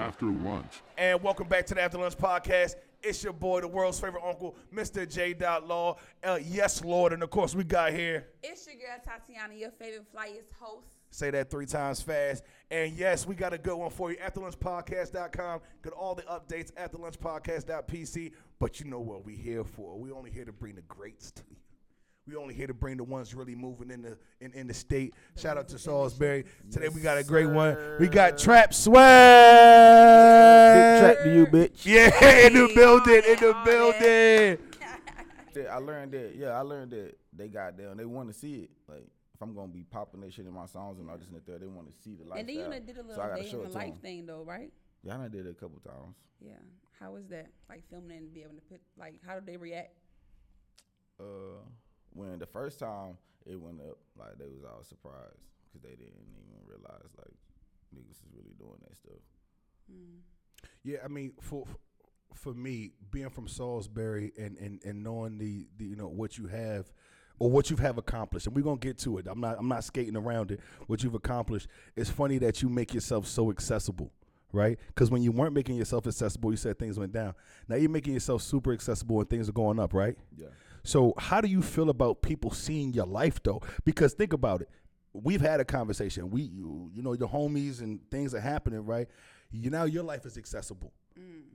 After lunch. And welcome back to the After Lunch Podcast. It's your boy, the world's favorite uncle, Mr. J. Law. Uh, yes, Lord. And of course, we got here. It's your girl Tatiana, your favorite flyest host. Say that three times fast. And yes, we got a good one for you. AfterLunchPodcast.com. Got all the updates. AfterLunchPodcast.pc. But you know what we're here for. We're only here to bring the greats to you. We only here to bring the ones really moving in the in, in the state. Shout out to Salisbury. Today we got a great one. We got Trap Swagg. Big track to you, bitch. Yeah, in the building, in the building. Yeah, I learned that. Yeah, I learned that they got there and they want to see it. Like if I'm gonna be popping that shit in my songs and all this and that, there, they want to see the lifestyle. And then you done did a little I gotta day show in it the to life 'em. thing though, right? Yeah, I done did it a couple times. Yeah. How was that? Like filming and be able to put like how did they react? Uh, when the first time it went up, like they was all surprised because they didn't even realize like niggas is really doing that stuff. Mm. Yeah, I mean, for for me, being from Salisbury and and, and knowing the, the you know what you have or what you have accomplished, and we're gonna get to it. I'm not I'm not skating around it. What you've accomplished. It's funny that you make yourself so accessible, right? Because when you weren't making yourself accessible, you said things went down. Now you're making yourself super accessible and things are going up, right? Yeah. So how do you feel about people seeing your life though? Because think about it. We've had a conversation. We you, you know the homies and things are happening, right? You now your life is accessible.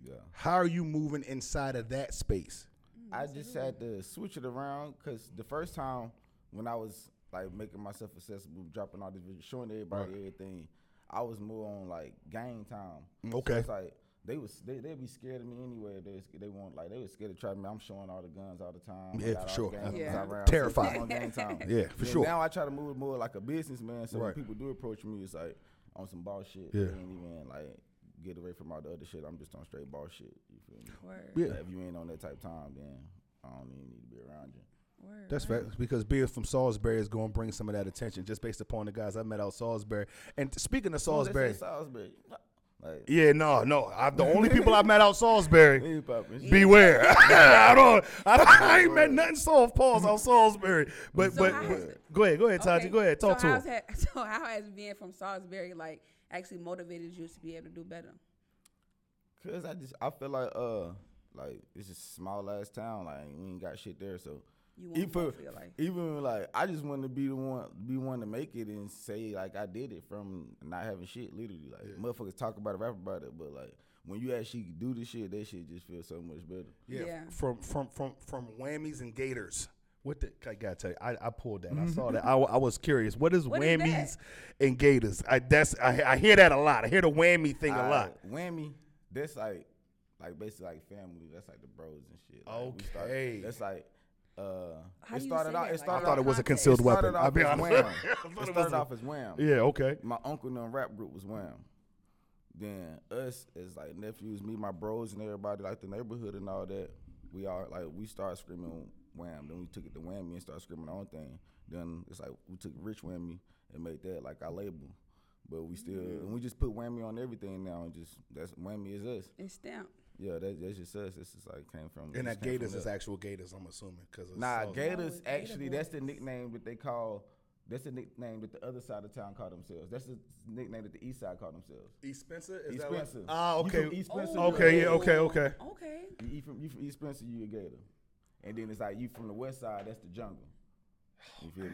Yeah. How are you moving inside of that space? I just had to switch it around because the first time when I was like making myself accessible, dropping all this, video, showing everybody everything, I was more on like gang time. So Okay. it's like they was they they be scared of me anyway. They was- they want like they was scared to try me. I'm showing all the guns all the time. Yeah, for sure. the Yeah. around. Terrified. So on gang time. Yeah, for Then sure. Now I try to move more like a businessman. So Right. when people do approach me, it's like on some ball shit. Yeah. They ain't even like get away from all the other shit. I'm just on straight ball shit. You feel me? Word. Yeah. Like, if you ain't on that type of time, then I don't even need to be around you. Word. That's word. fact because being from Salisbury is going to bring some of that attention just based upon the guys I met out Salisbury. And speaking of Soon as they Salisbury, say Salisbury. Like, yeah, no, no, I, the only people I met out Salisbury. Beware! I don't. I, don't, I ain't met nothing soft pause on Salisbury. But So but, but has go ahead, go ahead, Tati. Okay, Go ahead, talk so to how's him. that, So how has being from Salisbury like actually motivated you to be able to do better? Cause I just I feel like uh like it's just a small ass town like we ain't got shit there so You want even more for your life. even like I just want to be the one be one to make it and say like I did it from not having shit literally like motherfuckers talk about it rap about it but like when you actually do the shit that shit just feels so much better. Yeah, Yeah. from from from from whammies and gators. What the? I gotta tell you, I, I pulled that. Mm-hmm. I saw that. I, I was curious. What is What is whammies and gators? I that's I, I hear that a lot. I hear the whammy thing a Uh, lot. Whammy, that's like, like basically like family. That's like the bros and shit. Like, we started- Okay. that's like, uh, How it do you started say out. that? It Like, started I thought out- it was a context. concealed it weapon. I'll off be as honest. Wham. I it thought it was started a- off as Wham. Yeah. Okay. My uncle and them rap group was Wham. Then us as like nephews, me, my bros, and everybody like the neighborhood and all that. We all like we started screaming Wham. Then we took it to Whammy and started screaming our own thing. Then it's like we took Rich Whammy and made that like our label. But we still and we just put Whammy on everything now and just that's Whammy is us. It's stamped. Yeah, that, that's just us. This is like came from. And that gators is actual gators. I'm assuming because Nah, Gators it's actually that's the nickname that they call. That's the nickname that the other side of town call themselves. That's the nickname that the east side call themselves. East Spencer. Is East that what- Spencer. Ah, You okay. from East Spencer, Oh. Okay, yeah, okay, okay. Okay. You, you from you from East Spencer, you a Gator. And then it's like you from the west side, that's the jungle. You feel me?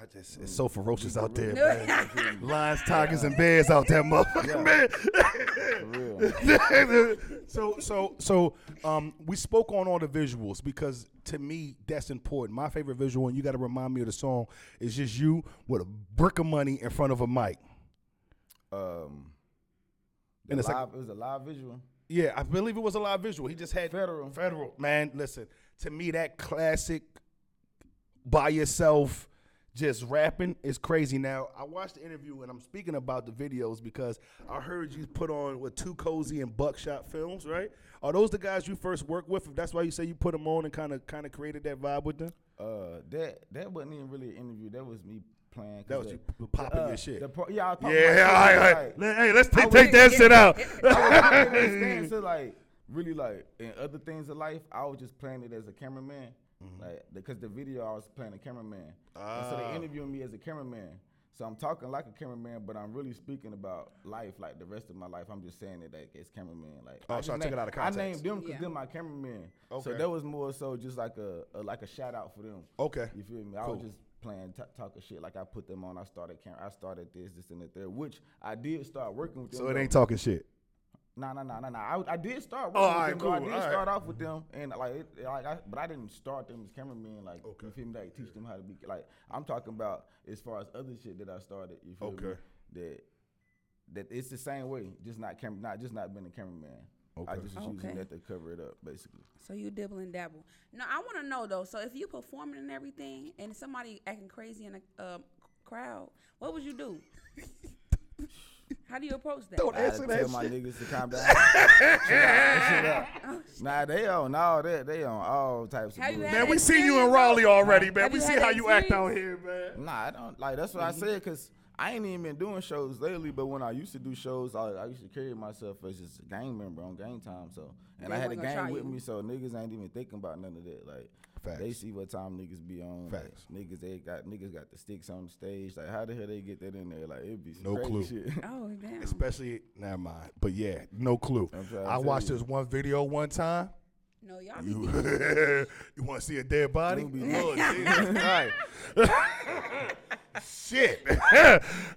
I just it's so ferocious out there, man. Lions, tigers, and bears out there, motherfucker, man. So so so um we spoke on all the visuals because to me that's important. My favorite visual, and you got to remind me of the song, is just you with a brick of money in front of a mic. Um, And it's like- live, it was a live visual. Yeah, I believe it was a live visual. He just had Federal. Federal. Man, listen, to me that classic by yourself just rapping is crazy. Now, I watched the interview and I'm speaking about the videos because I heard you put on with Too Cozy and Buckshot Films, right? Are those the guys you first worked with? If that's why you say you put them on and kind of kind of created that vibe with them? Uh, that that wasn't even really an interview. That was me playing. That was the- you popping uh, your shit. the pro- yeah, I was Yeah, popping my shit, all right, like- Let- Hey, let's take, take that shit out. I was thing, like really like in other things of life, I was just playing it as a cameraman. Mm-hmm. Like because the video I was playing a cameraman. And so Ah. they interviewed me as a cameraman. So I'm talking like a cameraman, but I'm really speaking about life, like the rest of my life. I'm just saying it like as cameraman. Like Oh, just so I took it out of context. I named them because Yeah. they're my cameraman. Okay. So Okay. that was more so just like a, a like a shout out for them. Okay. You feel me? I was just playing t- talking shit. Like I put them on. I started camera. I started this, this, and that there, which I did start working with them. So it ain't talking shit. Nah, nah, nah, nah, nah. I, I did start Oh, working alright, them. cool, I did alright. start off with them, and like, it, like, I, but I didn't start them as cameramen. Like, Okay. you feel me? Like, teach them how to be. Like, I'm talking about as far as other shit that I started. You feel me? Okay. That that it's the same way, just not camera, not just not being a cameraman. Okay. I Okay. just was Okay. using that to cover it up, basically. So you dibble and dabble. No, I want to know though. So if you performing and everything, and somebody acting crazy in a um, crowd, what would you do? How do you approach that? Don't I answer to that tell my shit. niggas to calm down. Chill out, chill out. Oh, Nah, they on all that. They on all types of Have you bullshit. had Man, we seen you in Raleigh already, man. Have We you see had how you act out here, man. Nah, I don't like. That's what I mm-hmm. said because I ain't even been doing shows lately. But when I used to do shows, I, I used to carry myself as just a gang member on game time. So and They I had a wasn't gonna try gang with you. me, so niggas ain't even thinking about none of that. Like they see what time niggas be on. like, niggas they got niggas got the sticks on the stage. Like how the hell they get that in there? Like it'd be some No crazy clue. Shit. Oh damn. Especially, never mind. But yeah, no clue. I'm trying to I tell watched you. this one video one time. No, y'all You, you want to see a dead body? Be- Lord Shit.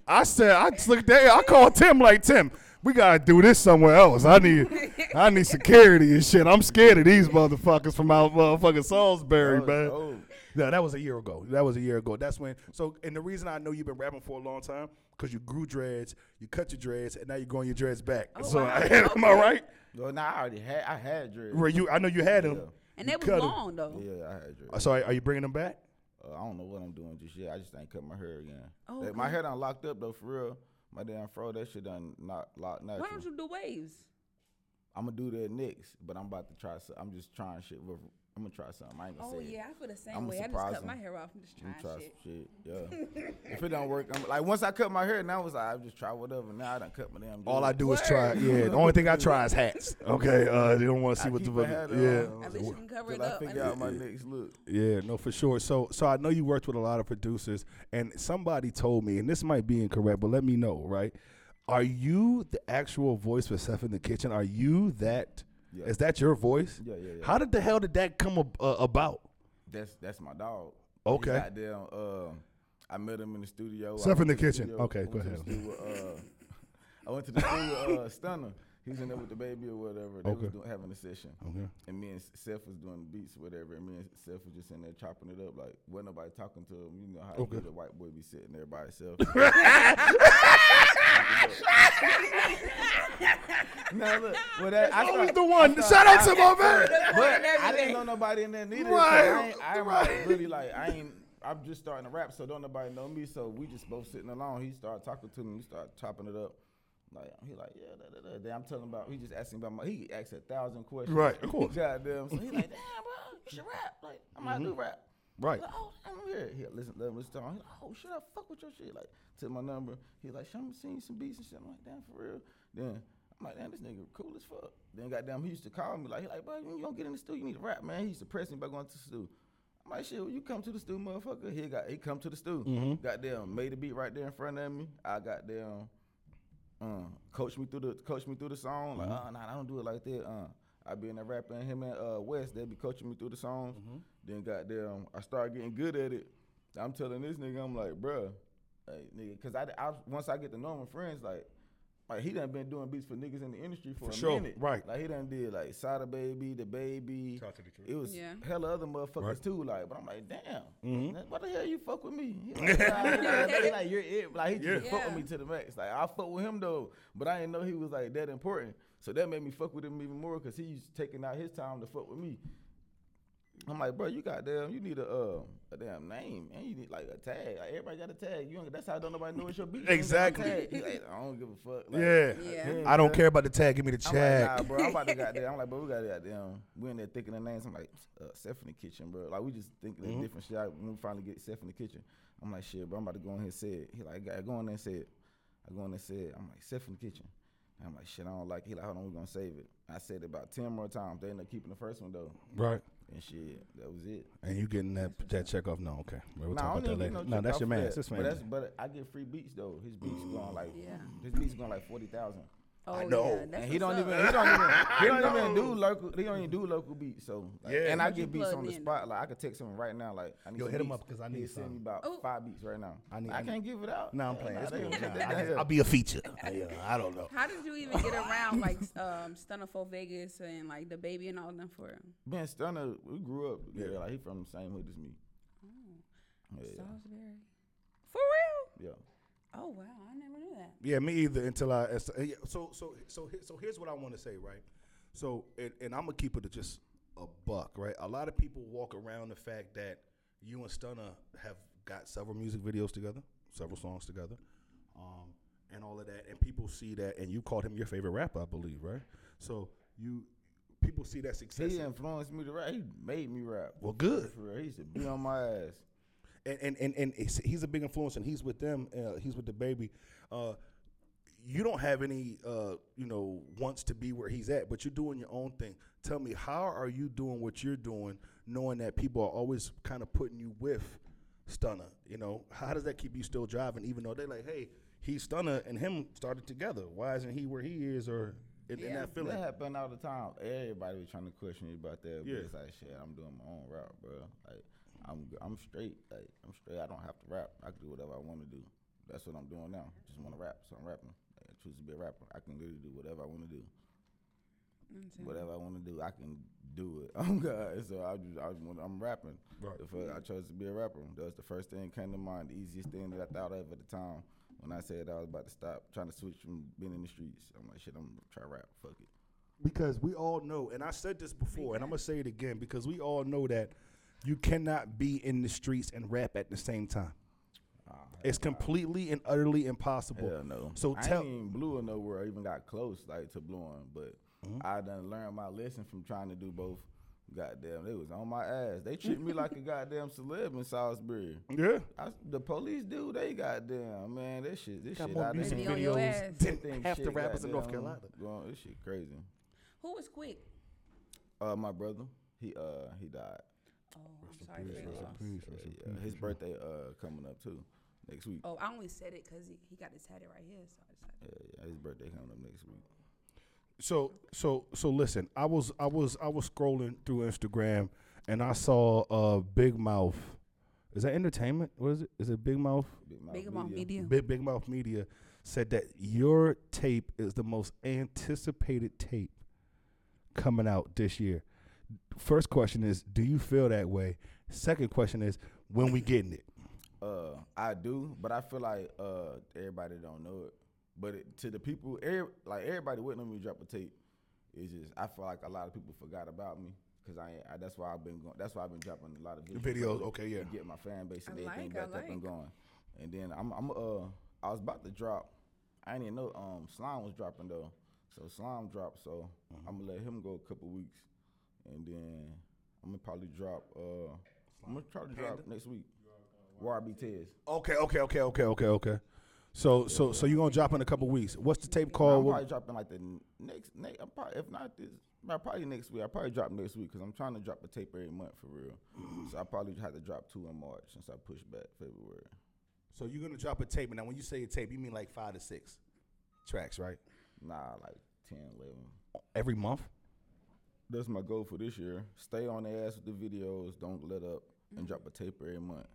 I said, I just looked at I called Tim like, Tim, we got to do this somewhere else. I need I need security and shit. I'm scared of these motherfuckers from out motherfucking Salisbury, Oh, man. oh. No, that was a year ago. That was a year ago. That's when. So, and the reason I know you've been rapping for a long time because you grew dreads, you cut your dreads, and now you're growing your dreads back. Oh, so, wow. am I Okay. right? Well, nah, I already had. I had dread. Where you? I know you had them. Yeah. and You they was cut 'em. long though. Yeah, I had dreads. Uh, So, are are you bringing them back? Uh, I don't know what I'm doing just yet. I just ain't cut my hair again. Oh, That- My hair done locked up though, for real. My damn fro, that shit done not locked natural. Why don't you do waves? I'm gonna do that next, but I'm about to try. I'm just trying shit. With, I'm gonna try something. I ain't gonna Oh say it. yeah, I feel the same I'ma way. I just surprise cut my hair off and just I'm trying gonna try shit. some shit. Yeah. if it don't work, I'm like once I cut my hair, now it's like I just try whatever. Now I done cut my damn. All I dreads. do is try. Yeah, the only thing I try is hats. Okay, uh, they don't want to see I what the keep a fuck. hat Yeah, on At least you can cover it till I up. figure out my next look. yeah, no, for sure. So, so I know you worked with a lot of producers, and somebody told me, and this might be incorrect, but let me know. Right? Are you the actual voice for Seth in the Kitchen? Are you that? Yeah. Is that your voice? Yeah, yeah, yeah. How did the hell did that come ab- uh, about? That's that's my dog. Okay. Them. Uh, I met him in the studio. Went in the to kitchen. studio- Okay, go ahead. studio uh, I went to the studio with uh, Stunna. He's in there with the baby or whatever. They Okay. was doing, having a session. Okay. And me and Seth was doing beats or whatever. And me and Seth was just in there chopping it up. Like, wasn't nobody talking to him. You know how okay. the white boy be sitting there by himself. no, look. Well, that, I Always thought- the I one. thought- Shout out to my man. but I didn't know nobody in there neither. Right, I ain't, I'm right. really like I ain't. I'm just starting to rap, so don't nobody know me. So we just both sitting alone. He started talking to me. We started chopping it up. Like he like yeah, da, da, da. Then I'm telling about. He just asking about my. He asked a thousand questions. Right, of course. Goddamn. So he like damn, bro, you should rap. Like I'm out do mm-hmm. rap. Right. Like, oh, I'm here. He listen, let him listen to him. Like, oh, shit, I fuck with your shit. Like, took my number. He like, me seen some beats and shit. I'm like, damn, for real. Then I'm like, damn, this nigga cool as fuck. Then goddamn, he used to call me like, he like, bro, you don't get in the studio, you need to rap, man. He used to press me about going to the studio. I'm like, shit, when you come to the studio, motherfucker. He got, he come to the studio. Mm-hmm. Goddamn, made a beat right there in front of me. I got them. Uh, coach me through the coach me through the song. Like, Mm-hmm. uh, nah, I don't do it like that. Uh, I be in there rapping. Him and uh, West, they be coaching me through the songs. Mm-hmm. Then goddamn, I started getting good at it. I'm telling this nigga, I'm like, bruh, hey, nigga, cause I, I once I get to know my friends, like, like he done been doing beats for niggas in the industry for, For a sure, minute. right. Like he done did like Sada Baby, the Baby. Shout out to Detroit. It was Yeah. hella other motherfuckers Right. too. Like, but I'm like, damn, Mhm. what the hell you fuck with me? He like, nah, like, you're it. Like he just Yeah. fuck with me to the max. Like I fuck with him though, but I didn't know he was like that important. So that made me fuck with him even more because he's taking out his time to fuck with me. I'm like, bro, you got damn, you need a uh, a damn name, and you need like a tag. Like everybody got a tag. You don't, that's how I don't nobody know it's your beat. You ain't Exactly. like, I don't give a fuck. Like, Yeah. Yeah. he I don't care about the tag. Give me the I'm like, nah, bro. I'm about to got there. I'm like, bro, we got goddamn. We in there thinking the names. I'm like, uh, Seth in the kitchen, bro. Like we just thinking Mhm. of different shit. I, when we finally get Seth in the kitchen, I'm like, shit, bro. I'm about to go in here and say it. He like, I go in there and say it. I go in there and say it. I'm like, Seth in the kitchen. And I'm like, shit, I don't like it. He like, hold on, we're gonna save it. I said it about ten more times. They end up keeping the first one though. Right. And shit, that was it. And you getting that that check off? No, okay. We'll Nah, talk about that later. get No, that's your man. that. That's But man. that's but I get free beats though. His beats going like Yeah. his beats going like forty thousand. Oh, I know. Yeah, And he don't what's even he don't even he don't even do local he don't even do local beats. So like, Yeah. and I get beats on the in. spot. Like I could text him right now. Like I need Yo, some hit him up because I He'll need send some. me about Oh. five beats right now. I need- I I can't give it out. No, I'm playing. It's cool. Nah, I they- just- I'll be a feature. Yeah, I don't know. How did you even get around like um, Stunna 4 Vegas and like the baby and all them for him? Ben Stunner, we grew up together. Like he from the same hood as me. Yeah, yeah. Salisbury. For real? yeah. Oh wow, I never knew that. Yeah, me either. Until I as- yeah, so so so so here's what I want to say, right? So and, and I'm gonna keep it to just a buck, right? A lot of people walk around the fact that you and Stunna have got several music videos together, several songs together, um, and all of that, and people see that, and you called him your favorite rapper, I believe, right? So you people see that success. He influenced me to rap. He made me rap. Well, good. For real. He used to be on my ass. and and and, and he's a big influence, and he's with them. Uh, he's with the baby. Uh, you don't have any, uh, you know, wants to be where he's at, but you're doing your own thing. Tell me, how are you doing what you're doing, knowing that people are always kind of putting you with Stunna? You know, how does that keep you still driving, even though they're like, hey, he's Stunna and him started together. Why isn't he where he is, or in, in Yeah. that feeling? That happen all the time. Everybody was trying to question me about that. But Yeah. it's like shit. I'm doing my own route, bro. Like I'm I'm straight. Like I'm straight. I don't have to rap. I can do whatever I want to do. That's what I'm doing now. Just want to rap, so I'm rapping. I choose to be a rapper. I can literally do whatever I want to do. Whatever I want to do, I can do it. Oh God! So I just, I, I'm rapping. Right. The uh, fir- I chose to be a rapper. That was the first thing that came to mind. The easiest thing that I thought of at the time when I said I was about to stop trying to switch from being in the streets. I'm like, shit, I'm gonna try rap. Fuck it. because we all know, and I said this before, and I'm gonna say it again because we all know that you cannot be in the streets and rap at the same time. It's completely and utterly impossible. Hell no. So I tell- ain't even blew or nowhere. I even got close like to blowing, but Mm-hmm. I done learned my lesson from trying to do both. Goddamn, they was on my ass. They treat me like a goddamn celeb in Salisbury. Yeah, I, the police do. They goddamn man. This shit. This got shit more out music They there. be on your videos ass. than Everything half the rappers in North Carolina. Going, this shit crazy. Who was quick? Uh, my brother, he uh he died. Oh, I'm sorry for your. Yeah, yeah. His birthday uh coming up too next week. Oh, I only said it because he, he got his tatted right here. So I decided. Yeah, yeah. His birthday coming up next week. So so so listen, I was I was I was scrolling through Instagram and I saw uh Big Mouth. Is that entertainment? What is it? Is it Big Mouth? Big Mouth Big Mouth Media. Big Big Mouth Media said that your tape is the most anticipated tape coming out this year. First question is, do you feel that way? Second question is, when we getting it? Uh, I do, but I feel like uh everybody don't know it. But it, to the people, every, like everybody waiting on me to drop a tape. It's just I feel like a lot of people forgot about me because I, I that's why I've been going. That's why I've been dropping a lot of videos. Videos, okay, yeah. To get my fan base and I everything like, I back up and like. going. And then I'm I'm uh I was about to drop. I didn't even know um Slime was dropping though. So Slime dropped. So Mm-hmm. I'm gonna let him go a couple weeks, and then I'm gonna probably drop. Uh, I'm gonna try to drop next week. YB Tez. Okay, okay, okay, okay, okay, okay. So so so you gonna drop in a couple weeks? What's the tape called? I'm probably dropping like the n- next, next I'm probably, if not this, well, probably next week. I probably drop next week because I'm trying to drop a tape every month for real. so I probably had to drop two in March since I pushed back February. So you're gonna drop a tape, and now when you say a tape, you mean like five to six tracks, right? Nah, like 10, 11. Every month. That's my goal for this year. Stay on the ass with the videos. Don't let up and mm-hmm. drop a tape every month.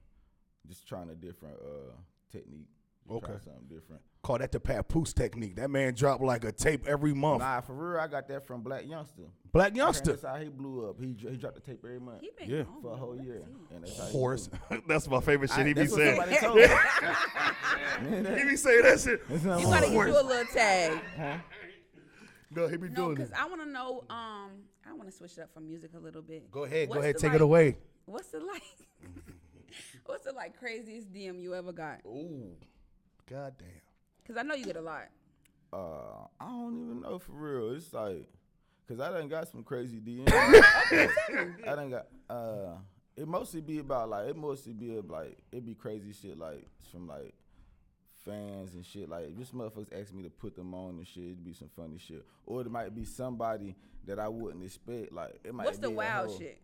Just trying a different uh, technique. Just try Okay. something different. Call that the papoose technique. That man dropped like a tape every month. Nah, for real, I got that from Blac Youngsta. Black Okay, youngster, That's how he blew up. He he dropped the tape every month He been Yeah. gone, for a whole year. is he? And that's horse. That's my favorite shit I- he be what saying. told me. He be saying that shit. You gotta get you a little tag. No, he be No, doing because it. I want to know. Um, I want to switch it up from music a little bit. Go ahead, go ahead, take like- it away. What's the like? what's the like craziest DM you ever got? Ooh, goddamn. Because I know you get a lot. Uh, I don't even know for real. It's like, cause I done got some crazy DMs. I done got. Uh, it mostly be about like it mostly be like it be crazy shit like from like fans and shit. Like just motherfuckers ask me to put them on and shit. It'd be some funny shit, or it might be somebody that I wouldn't expect. Like it might. What's the be a wild hoe. shit?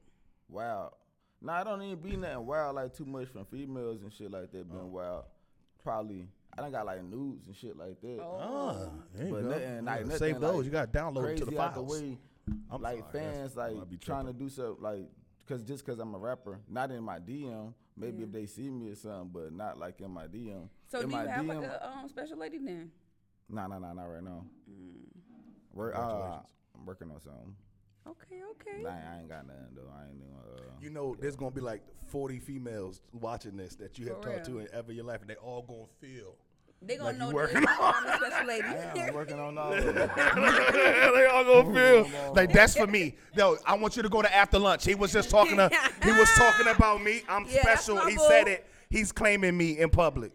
Wild. Nah, I don't even be nothing wild like too much from females and shit like that. Oh. Been wild. Probably. I done got like nudes and shit like that. Oh. Ah, there you But go. nothing, like, nothing, Save those. like, you got to download them Crazy to the out the way. I'm like sorry, fans like be trying to do something like because just because I'm a rapper, not in my DM. Maybe if they see me or something, but not like in my DM. So in do you have DM, like a um, special lady then? Nah, nah, nah, not right now. Mm. Work, uh, I'm working on something. Okay, okay. Nah, I ain't got nothing though. I ain't even. Uh, You know, there's gonna be like 40 females watching this that you have For talked to real. in ever your life, and they all gonna feel. They gonna Like you know working that I'm a special lady. Damn, I'm working on all of it. they all gonna feel like that's for me. No, I want you to go to after lunch. He was just talking to. He was talking about me. I'm Yeah, that's special. my He boo. said it. He's claiming me in public.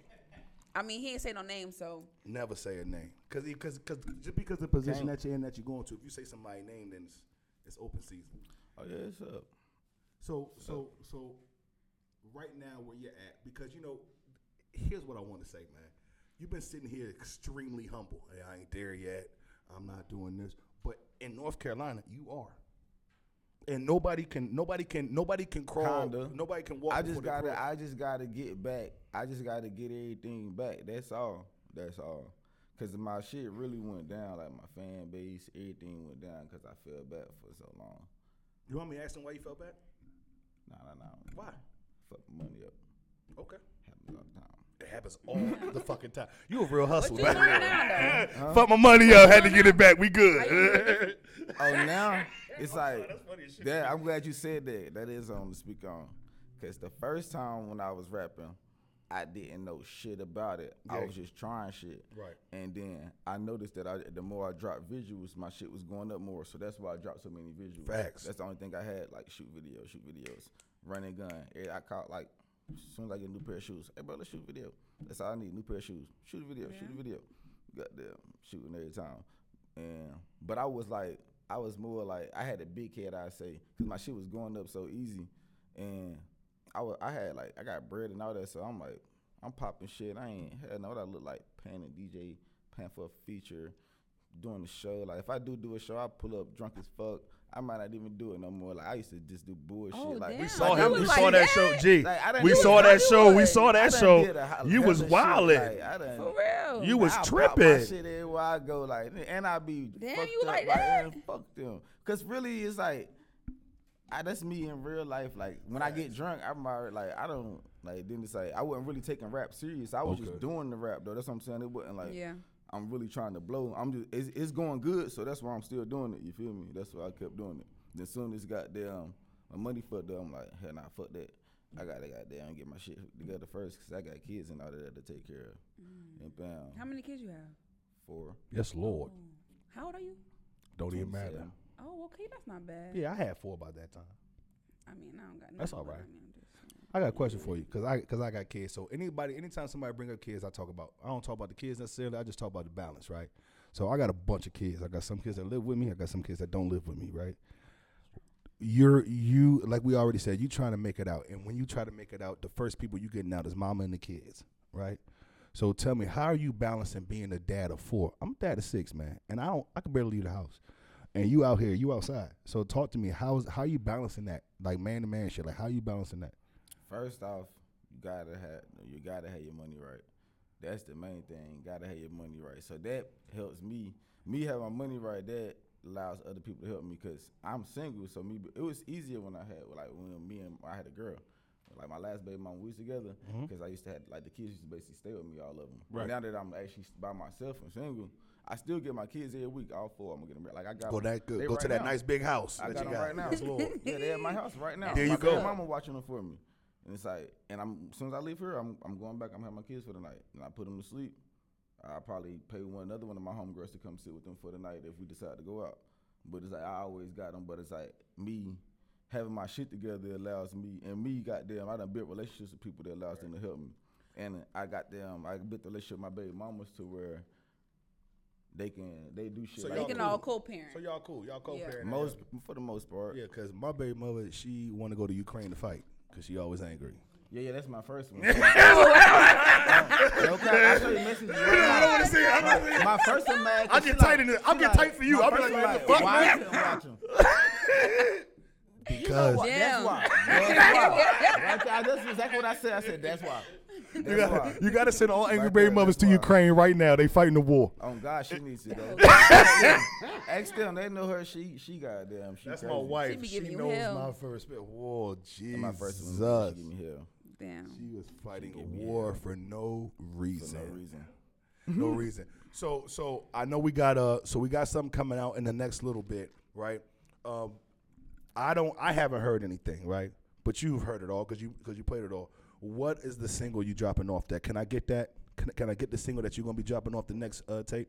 I mean, he ain't say no name, so Never say a name, cause because because just because the position Can't. that you're in that you're going to, if you say somebody's name, then it's it's open season. Oh yeah, it's up. So so so right now where you're at, because you know, here's what I want to say, man. You've been sitting here extremely humble. Hey, I ain't there yet. I'm not doing this. But in North Carolina, you are. And nobody can nobody can nobody can crawl. Kinda. Nobody can walk. I just gotta. I just gotta get back. I just gotta get everything back. That's all. That's all. Cause my shit really went down. Like my fan base, everything went down. Cause I felt bad for so long. You want me to ask them why you felt bad? Nah, nah, nah. Why? Fuck money up. Okay. Happens all the time. It happens all the fucking time. You a real hustler, you man. doing now though? Fuck my money up. Had to get it back. We good. Oh, now it's like that's funny shit. that. I'm glad you said that. That is on to speak on. Cause the first time when I was rapping, I didn't know shit about it. I was just trying shit. Right. And then I noticed that I, the more I dropped visuals, my shit was going up more. So that's why I dropped so many visuals. Facts. That's the only thing I had, like shoot videos, shoot videos, running gun. I caught like as soon as I get a new pair of shoes, hey bro, let's shoot a video. That's all I need, new pair of shoes. Shoot a video, shoot a video. Goddamn, shooting every time. And but I was like, I was more like I had a big head, I say, because my shit was going up so easy, and I was I had like I got bread and all that, so I'm like I'm popping shit. I ain't had no what I look like paying a DJ, paying for a feature, doing the show. Like if I do do a show, I pull up drunk as fuck. I might not even do it no more. Like I used to just do bullshit. Oh, like damn. We saw Like, him. We was saw like that show. that? G. Like, I we saw that show. We saw that show. a You was hella shit. wildin'. Like, done, For real. You was I tripping. My shit everywhere I go, like, and I be Damn, fucked you up, like that? fuck them. Cause really, it's like, I, that's me in real life. Like when I get drunk, I'm already like, I don't like. Then it's like I wasn't really taking rap serious. I was Okay. just doing the rap though. That's what I'm saying. It wasn't like Yeah. I'm really trying to blow. I'm just it's, it's going good, so that's why I'm still doing it. You feel me? That's why I kept doing it. Then soon as goddamn my money fucked up, I'm like, hell nah, fuck that. I gotta goddamn get my shit together first, cause I got kids and all of that to take care of. Mm. And bam, How many kids you have? four. Yes, Lord. Oh. How old are you? Don't even matter. 27. Oh, okay, that's not bad. Yeah, I had four by that time. I mean, I don't got. That's all right. I mean, I'm just saying. I got a question for you because I because I got kids. So anybody, anytime somebody bring up kids, I talk about. I don't talk about the kids necessarily. I just talk about the balance, right? So I got a bunch of kids. I got some kids that live with me. I got some kids that don't live with me, right? You're you like we already said. You trying to make it out, and when you try to make it out, the first people you getting out is mama and the kids, right? So tell me, how are you balancing being a dad of four? I'm a dad of six, man, and I don't. I can barely leave the house, and you out here, you outside. So talk to me. How's how you balancing that, like man to man shit? Like how you balancing that? First off, you gotta have you gotta have your money right. That's the main thing. Gotta have your money right. So that helps me. Me have my money right. That allows other people to help me because I'm single. So me, it was easier when I had like when me and I had a girl. Like my last baby mom, we was together mm-hmm. because I used to have like the kids used to basically stay with me, all of them. Right. Now that I'm actually by myself and single, I still get my kids every week, all four. I'm gonna get them. Like I got Go them. that good. Go right to that now. nice big house I that got you them got. right now. Yes, Lord. yeah, they at my house right now. There you my go. baby Mama watching them for me, and it's like, and I'm as soon as I leave here, I'm I'm going back. I'm having my kids for the night, and I put them to sleep. I probably pay one another one of my homegirls to come sit with them for the night if we decide to go out. But it's like I always got them. But it's like me having my shit together allows me, and me goddamn, I done built relationships with people that allows them to help me, and I got them. I built the relationship with my baby mamas to where they can they do shit. So They y'all can cool. all co-parent. So y'all cool. Y'all co-parent. most for the most part. Yeah, because my baby mother, she want to go to Ukraine to fight because she always angry. Yeah, yeah, that's my first one. okay, I'll show you messages. Right I don't want to see it. I'm not seeing it. My first one, man. I'll get tight in it. I'll get tight for you. I'll be like, what the fuck, why I man? couldn't watch 'em? Because Damn. That's why. That's why. Right That's exactly what I said. I said that's why. you got why. you got to send all angry baby mothers to. Ukraine right now. They fighting the war. Oh God, she needs it though. Ask them. They know her. She she goddamn. She That's crazy. my wife. She She, knows hell. my first. Whoa, Jesus. My first one. She give me hell Damn. She was fighting gave a me war for no for reason. no reason. no reason. So so I know we got uh so we got something coming out in the next little bit, right? Um, I don't I haven't heard anything, right? But you've heard it all because you because you played it all. What is the single you dropping off? That can I get that? Can, can I get the single that you're gonna be dropping off the next uh, tape?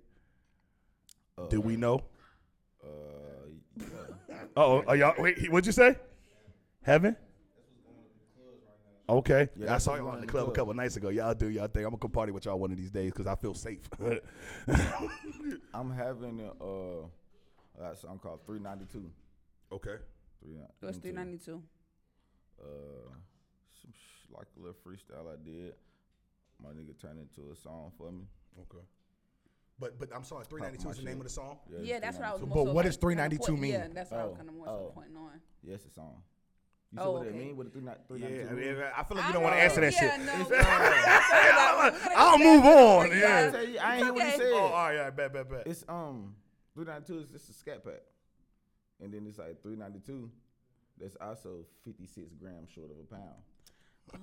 Do we know? Uh, yeah. Oh, are y'all wait? What'd you say? Heaven. Okay, Yeah, I saw y'all in the in club a club. couple nights ago. Y'all do y'all thing. I'm gonna come party with y'all one of these days because I feel safe. I'm having a uh, a song called 392. okay. What's 392. 392? Uh, some like a little freestyle I did. My nigga turned into a song for me. Okay. But but I'm sorry, 392 is the name of the song. it's Yeah, that's what I was 392. But so what does 392 mean? Yeah, that's what I was kind of more so oh. pointing on. Yeah, it's a song. You see Oh, what it okay. mean with the 392? Yeah, I, mean? mean, I feel like I you don't want to answer that yeah, shit. No, It's, we- I'll move on. I Yeah. tell you, I ain't hear what he okay. said. Oh, all right, all right, bet, bet, bet. It's um 392 is just a scat pack, and then it's like 392. That's also 56 grams short of a pound.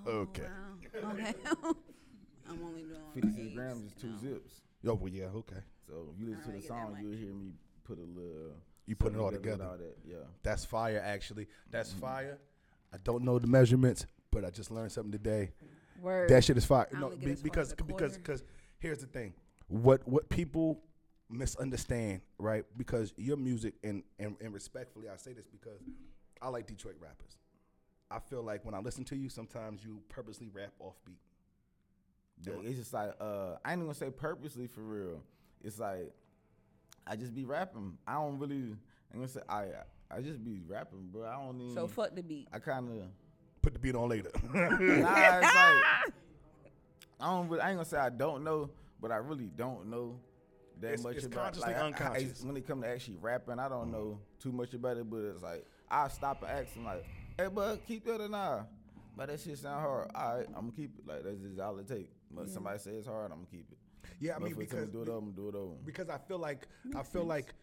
Okay. wow. Okay. I'm only doing 56 eight, grams is two no. zips. Oh, well, yeah, okay. So if you listen to the song, you'll hear me put a little. You put it all together. All that. Yeah. That's fire, actually. That's mm-hmm. fire. I don't know the measurements, but I just learned something today. Word. That shit is fire. I No, be- because because because here's the thing. What what people misunderstand, right? Because your music and, and and respectfully, I say this because I like Detroit rappers. I feel like when I listen to you, sometimes you purposely rap off beat. Yeah, it's just like uh, I ain't even gonna say purposely for real. It's like I just be rapping. I don't really. I'm gonna say I. I just be rapping, bro. I don't even. So fuck the beat. I kind of. Put the beat on later. Nah, it's like I don't. Really, I ain't gonna say I don't know, but I really don't know that It's- much it's about. consciously like, I- I- when it come to actually rapping, I don't know too much about it. But it's like I stop and ask them like, "Hey, bud, keep that or nah?" But that shit sound hard. All right, I'm gonna keep it. Like that's just all it take. But somebody say it's hard, I'm gonna keep it. yeah, I But mean if they tell because do it over, I'm do it over. because I feel like I feel like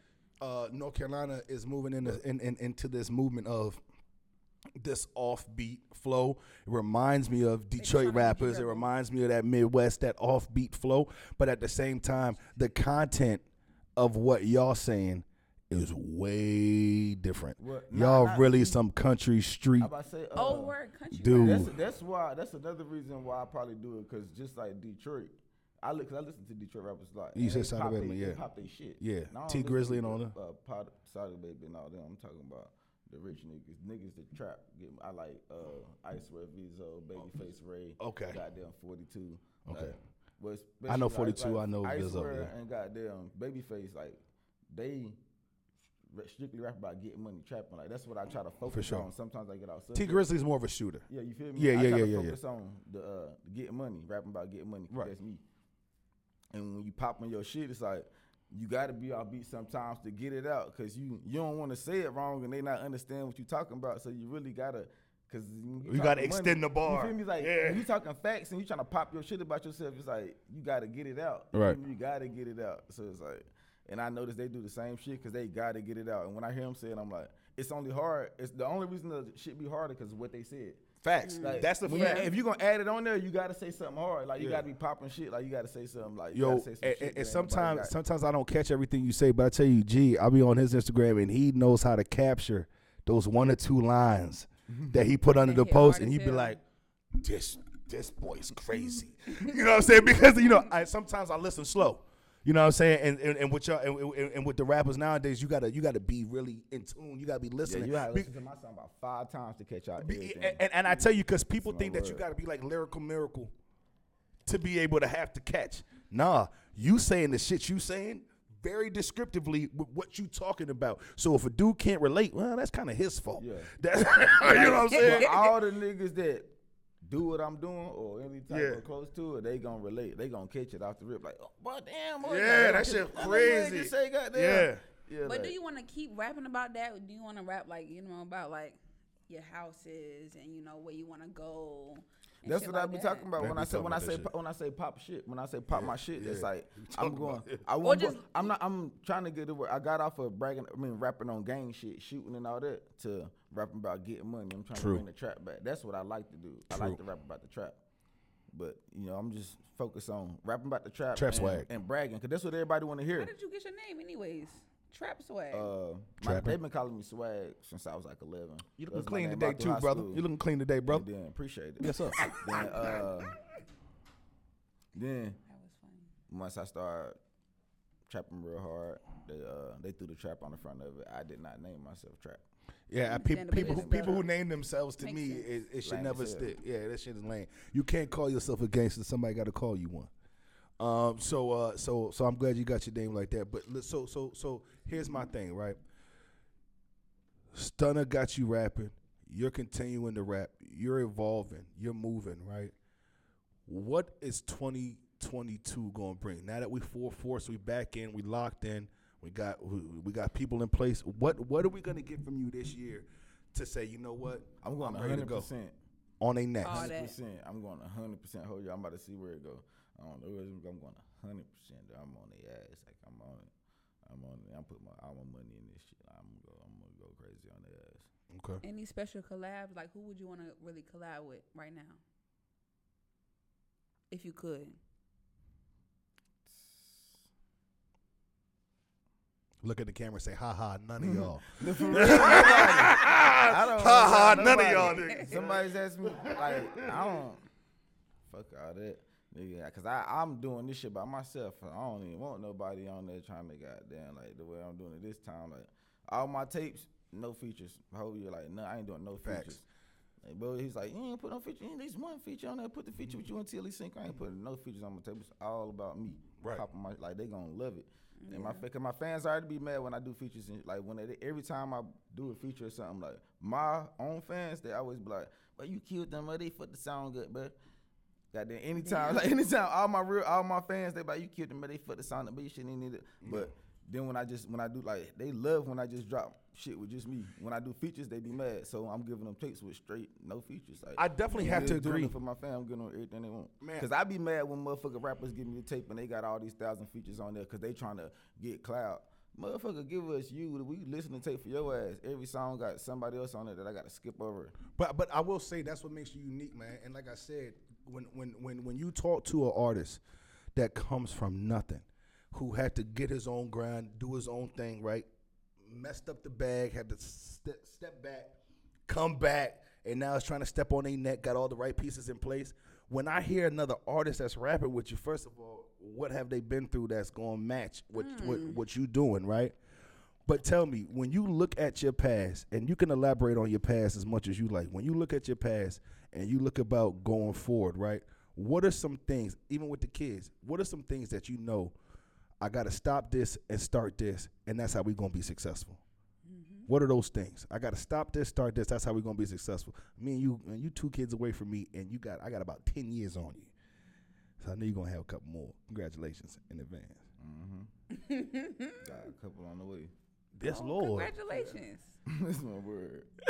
uh, North Carolina is moving in, in, in into this movement of this offbeat flow. It reminds me of Detroit trying to be rappers. It reminds me of that Midwest, that offbeat flow. But at the same time, the content of what y'all saying is way different. What- y'all not- really some country street I say, uh, Old word country. dude. That's that's why that's another reason why I probably do it because just like Detroit, I look cause I listen to Detroit rappers a lot. You and said they Sada pop Baby, yeah. pop they shit. Yeah. And Tee Grizzley and all that. them. Uh, Pod, Sada Baby and all them. I'm talking about the rich niggas, niggas that trap. Get, I like uh, Icewear Vezzo, Babyface Ray. Okay. Goddamn 42. Okay. Like, but I know especially 42, I know Icewear Vezzo, yeah. and goddamn Babyface, like they. Strictly rap about getting money, trapping. Like that's what I try to focus sure. on. Sometimes I get out. Tee Grizzley's more of a shooter. Yeah, you feel me? Yeah, I yeah, yeah, yeah, yeah. focus on the uh, getting money, rapping about getting money. Right. That's me. And when you pop on your shit, it's like you got to be off beat sometimes to get it out, cause you you don't want to say it wrong and they not understand what you talking about. So you really gotta. Cause You gotta talking extend the bar. You feel me? It's Like Yeah. you talking facts and you trying to pop your shit about yourself, it's like you gotta get it out. Right. You gotta get it out. So it's like, and I notice they do the same shit because they gotta get it out. And when I hear them say it, I'm like, it's only hard. It's the only reason the shit be harder because of what they said. Facts. Like, That's the when you- fact. if you're gonna add it on there, you gotta say something hard. Like you Yeah. gotta be popping shit. Like you gotta say something. Like you Yo, gotta say some and, shit and- and sometimes got. sometimes I don't catch everything you say, but I tell you, G, I'll be on his Instagram and he knows how to capture those one or two lines that he put under the post, and he'd be like, "This this boy's crazy," you know what I'm saying? Because you know, I sometimes I listen slow. You know what I'm saying? And and, and with y'all and, and, and with the rappers nowadays, you gotta you gotta be really in tune. You gotta be yeah, listening. you gotta Be- listen to my song about five times to catch out be- and, and, I tell you, because people think that you got to be like lyrical miracle to be able to have to catch. Nah, you saying the shit you saying very descriptively with what you talking about. So if a dude can't relate, well, that's kind of his fault. Yeah. That's, you know what I'm saying? All the niggas that do what I'm doing or any type Yeah. of close to it, they gonna relate. They gonna catch it off the rip. Like, oh, but damn, boy, Yeah, goddamn, that shit crazy. Just say goddamn. Yeah. yeah. But like, do you want to keep rapping about that? Or do you want to rap like you know about like your houses and you know where you want to go? And That's shit what I like be that? talking about Man, when we I say talking when I about say that po- when I say pop shit. When I say pop my shit, it's like I'm going. about it. I Or want. just- I'm not. I'm trying to get it. where I got off of bragging. I mean, rapping on gang shit, shooting and all that, to rapping about getting money. I'm trying True. to bring the trap back. That's what I like to do. I like to rap about the trap. But you know, I'm just focused on rapping about the trap, Trap and, swag. and bragging, cause that's what everybody want to How hear. did you get your name, anyways? Trap Swagg. Uh, my, Trapping. they've been calling me swag since I was like 11. You That looking clean today too, brother. school. You looking clean today, bro. And then appreciate it. Yes, sir. then uh, then that was funny. once I started trapping real hard, they uh they threw the trap on the front of it. I did not name myself trap. Yeah, people people who, people who name themselves to Makes me, it, it should Lame never as stick. Yeah, that shit is lame. You can't call yourself a gangster. Somebody got to call you one. Um. So uh. So so I'm glad you got your name like that. But so so so here's my thing, right? Stunna got you rapping. You're continuing to rap. You're evolving. You're moving, right? What is 2022 going to bring? Now that we full force, we back in, we locked in, we got we, we got people in place. What what are we going to get from you this year to say, you know what? I'm going I'm ready to 100 go. percent. On a next. 100%. I'm going 100 percent. Hold you. I'm about to see where it go. I don't know. I'm going 100 percent. I'm on the ass. Like I'm on it. I'm on. I'm putting my all my money in this shit. I'm gonna go. I'm gonna go crazy on the ass. Okay. Any special collabs? Like, who would you want to really collab with right now? If you could. Look at the camera and say, ha ha, none of y'all. For real. I don't Ha ha, none of y'all niggas. Somebody's asking me like I don't fuck all that. Nigga, cause I I'm doing this shit by myself. I don't even want nobody on there trying to goddamn like the way I'm doing it this time. Like all my tapes, no features. I hope you're like no, I ain't doing no Facts. features. Like, bro, he's like, you ain't put no feature. You ain't least one feature on there. Put the feature with you until he sync. I ain't putting no features on my tape. It's all about me. Right. Popping my like they gonna love it. And my fa- cause my fans already be mad when I do features and like when they, every time I do a feature or something like my own fans they always be like, "But you killed them, but they fuck the sound good, but." Goddamn, anytime, like anytime, all my real, all my fans, they like, you killed them, but they fuck the sound up, but you shouldn't need it. But then when I just, when I do like, they love when I just drop shit with just me. When I do features, they be mad. So I'm giving them tapes with straight no features. Like I definitely have to agree. for my fam. I'm giving them everything they want. Man. Cause I be mad when motherfucker rappers give me the tape and they got all these thousand features on there because they trying to get cloud. Motherfucker, give us you. We listen to tape for your ass. Every song got somebody else on it that I got to skip over. But but I will say that's what makes you unique, man. And like I said, when when when when you talk to an artist that comes from nothing, who had to get his own grind, do his own thing, right? Messed up the bag, had to step step back, come back, and now is trying to step on their neck, got all the right pieces in place. When I hear another artist that's rapping with you, first of all, what have they been through that's going to match what, what mm. what you doing, right? But tell me, when you look at your past, and you can elaborate on your past as much as you like, when you look at your past and you look about going forward, right? What are some things, even with the kids, what are some things that you know, I got to stop this and start this, and that's how we're going to be successful? Mm-hmm. What are those things? I got to stop this, start this. That's how we're going to be successful. Me and you, and you two kids away from me, and you got, I got about 10 years on you. So I know you're going to have a couple more. Congratulations in advance. Mm-hmm. Got a couple on the way. Yes, Oh, Lord. Congratulations. That's my word.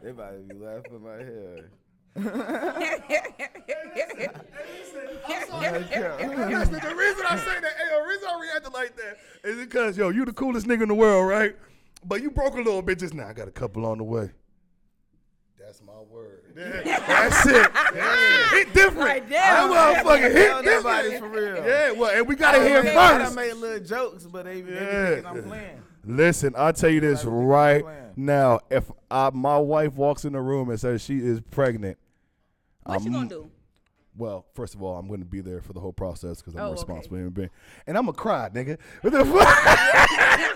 Everybody be laughing like hell. Yes, but the reason I say that, hey, the reason I reacted like that is because yo, you the coolest nigga in the world, right? But you broke a little bit just now. I got a couple on the way. That's my word. That's it. Hit different. Right there. That motherfucker Tell hit nobody different. for real. Yeah, well, and we gotta I hear done made- I done made little jokes, but they, they Yeah. be thinking I'm playing. Listen, I'll tell you this Like, we keep right now. If I, my wife walks in the room and says she is pregnant, What you I'm- gonna do? Well, first of all, I'm going to be there for the whole process because I'm Oh, a okay. responsible human being, and I'm gonna cry, nigga.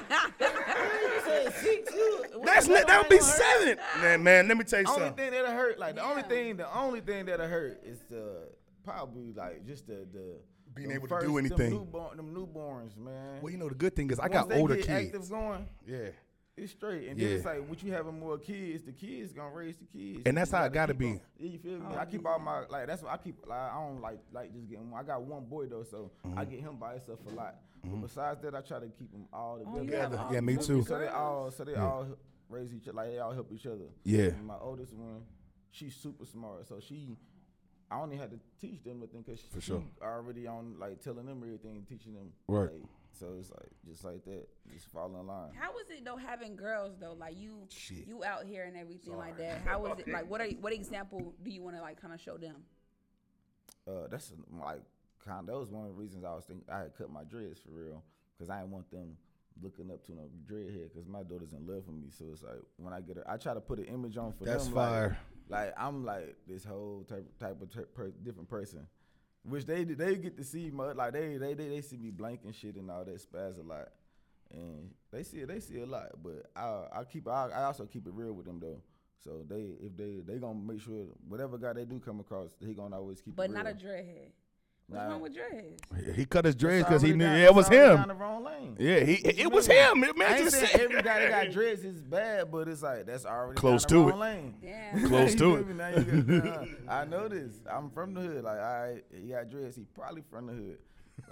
What the fuck? That's li- that would be seven. Man, man, let me tell you Only something. thing that'll hurt, like the only thing, the only thing that'll hurt is the probably like just the the Being them able to do anything. Them, newborn, them newborns, man. Well, you know the good thing is I Once got they older get kids. Active going, Yeah, It's straight, and Yeah. then it's like, what you having more kids, the kids gonna raise the kids, And that's You how it gotta be. on- Yeah, you feel me? I keep all my like that's what I keep. Like, I don't like like just getting. one. I got one boy though, so I Mm-hmm. get him by himself a lot. But besides that, I try to keep them all Oh, you together. have Together. all Yeah, me too. So they all, so they all raise each other, like they all help each other. Yeah. And my oldest one, she's super smart, so she, I only had to teach them nothing because For she sure. already on like telling them everything, teaching them. Right. Like, so it's like just like that, just fall in line. How was it though having girls though? Like you, Shit. you out here and everything like that. How was it? Like what? Are, what example do you want to like kind of show them? Uh, that's like kind. That was one of the reasons I was thinking I had cut my dreads for real, cause I didn't want them looking up to no dreadhead, cause my daughter's in love with me. So it's like when I get her, I try to put an image on for That's them. fire. Like, like I'm like this whole type type of ter- per, different person, which they they get to see. Mud like they they they, they see me blank and shit and all that spaz a lot, and they see it they see a lot. But I I keep I, I also keep it real with them though. So they if they they gonna make sure whatever guy they do come across, he gonna always keep But it real. not a dreadhead. What's Nah. wrong with dreadheads? He cut his dreads because he knew down- yeah, it was him. The wrong lane. Yeah, he What it was mean? him. Man, I ain't just saying said- every guy that got dreads is bad, but it's like that's already Close down the to wrong it. Lane. Damn. Close to it. me? Now you I know this. I'm from the hood. Like, I he got dreads. He probably from the hood.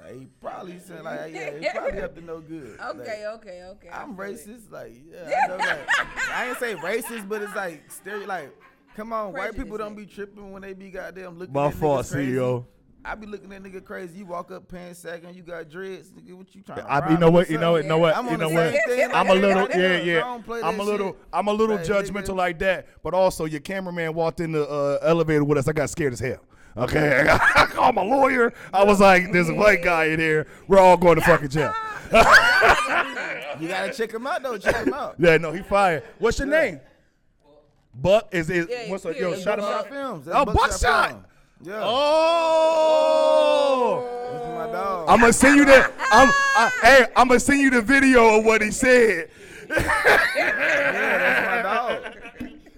Like, he probably saying like, yeah, he probably up to no good. Like, Okay, okay, okay. I I'm feel it. racist. Like, yeah, I know that. I ain't say racist, but it's like stereo. Like, come on, white people don't be tripping when they be goddamn looking. My at fault, crazy. CEO. I be looking at nigga crazy. You walk up pants sagging, you got dreads. Nigga, what you trying to I, you know what? You know what? You know what? I'm You know what? like I'm a little, everybody yeah, yeah. I'm a little, shit. I'm a little Like, judgmental nigga. like that. But also, your cameraman walked in the uh, elevator with us. I got scared as hell. Okay, I called my lawyer. I was like, "There's a white guy in here. We're all going to fucking jail." You gotta check him out though. Check him out. Yeah, no, he fired. What's your name? Buck is is Yeah, what's up? Yo, shout him Buckshot out. Films. That's Oh, Buckshot Buckshot. Films. Yeah. Oh. That's my dog. I'm gonna send you the. I'm, I, hey, I'm gonna send you the video of what he said. yeah, that's my dog.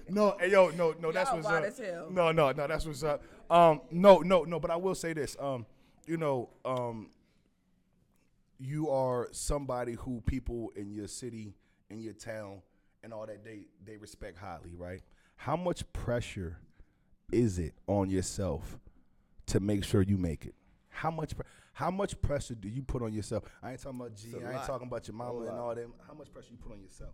No, hey, yo, no, no, that's Y'all what's wild up. as hell. No, no, no, that's what's up. Um, no, no, no, but I will say this. Um, you know, um, you are somebody who people in your city, in your town, and all that they they respect highly, right? How much pressure is it on yourself to make sure you make it? How much pre- how much pressure do you put on yourself? I ain't talking about G. It's a I ain't lot. talking about your mama and all them. How much pressure you put on yourself?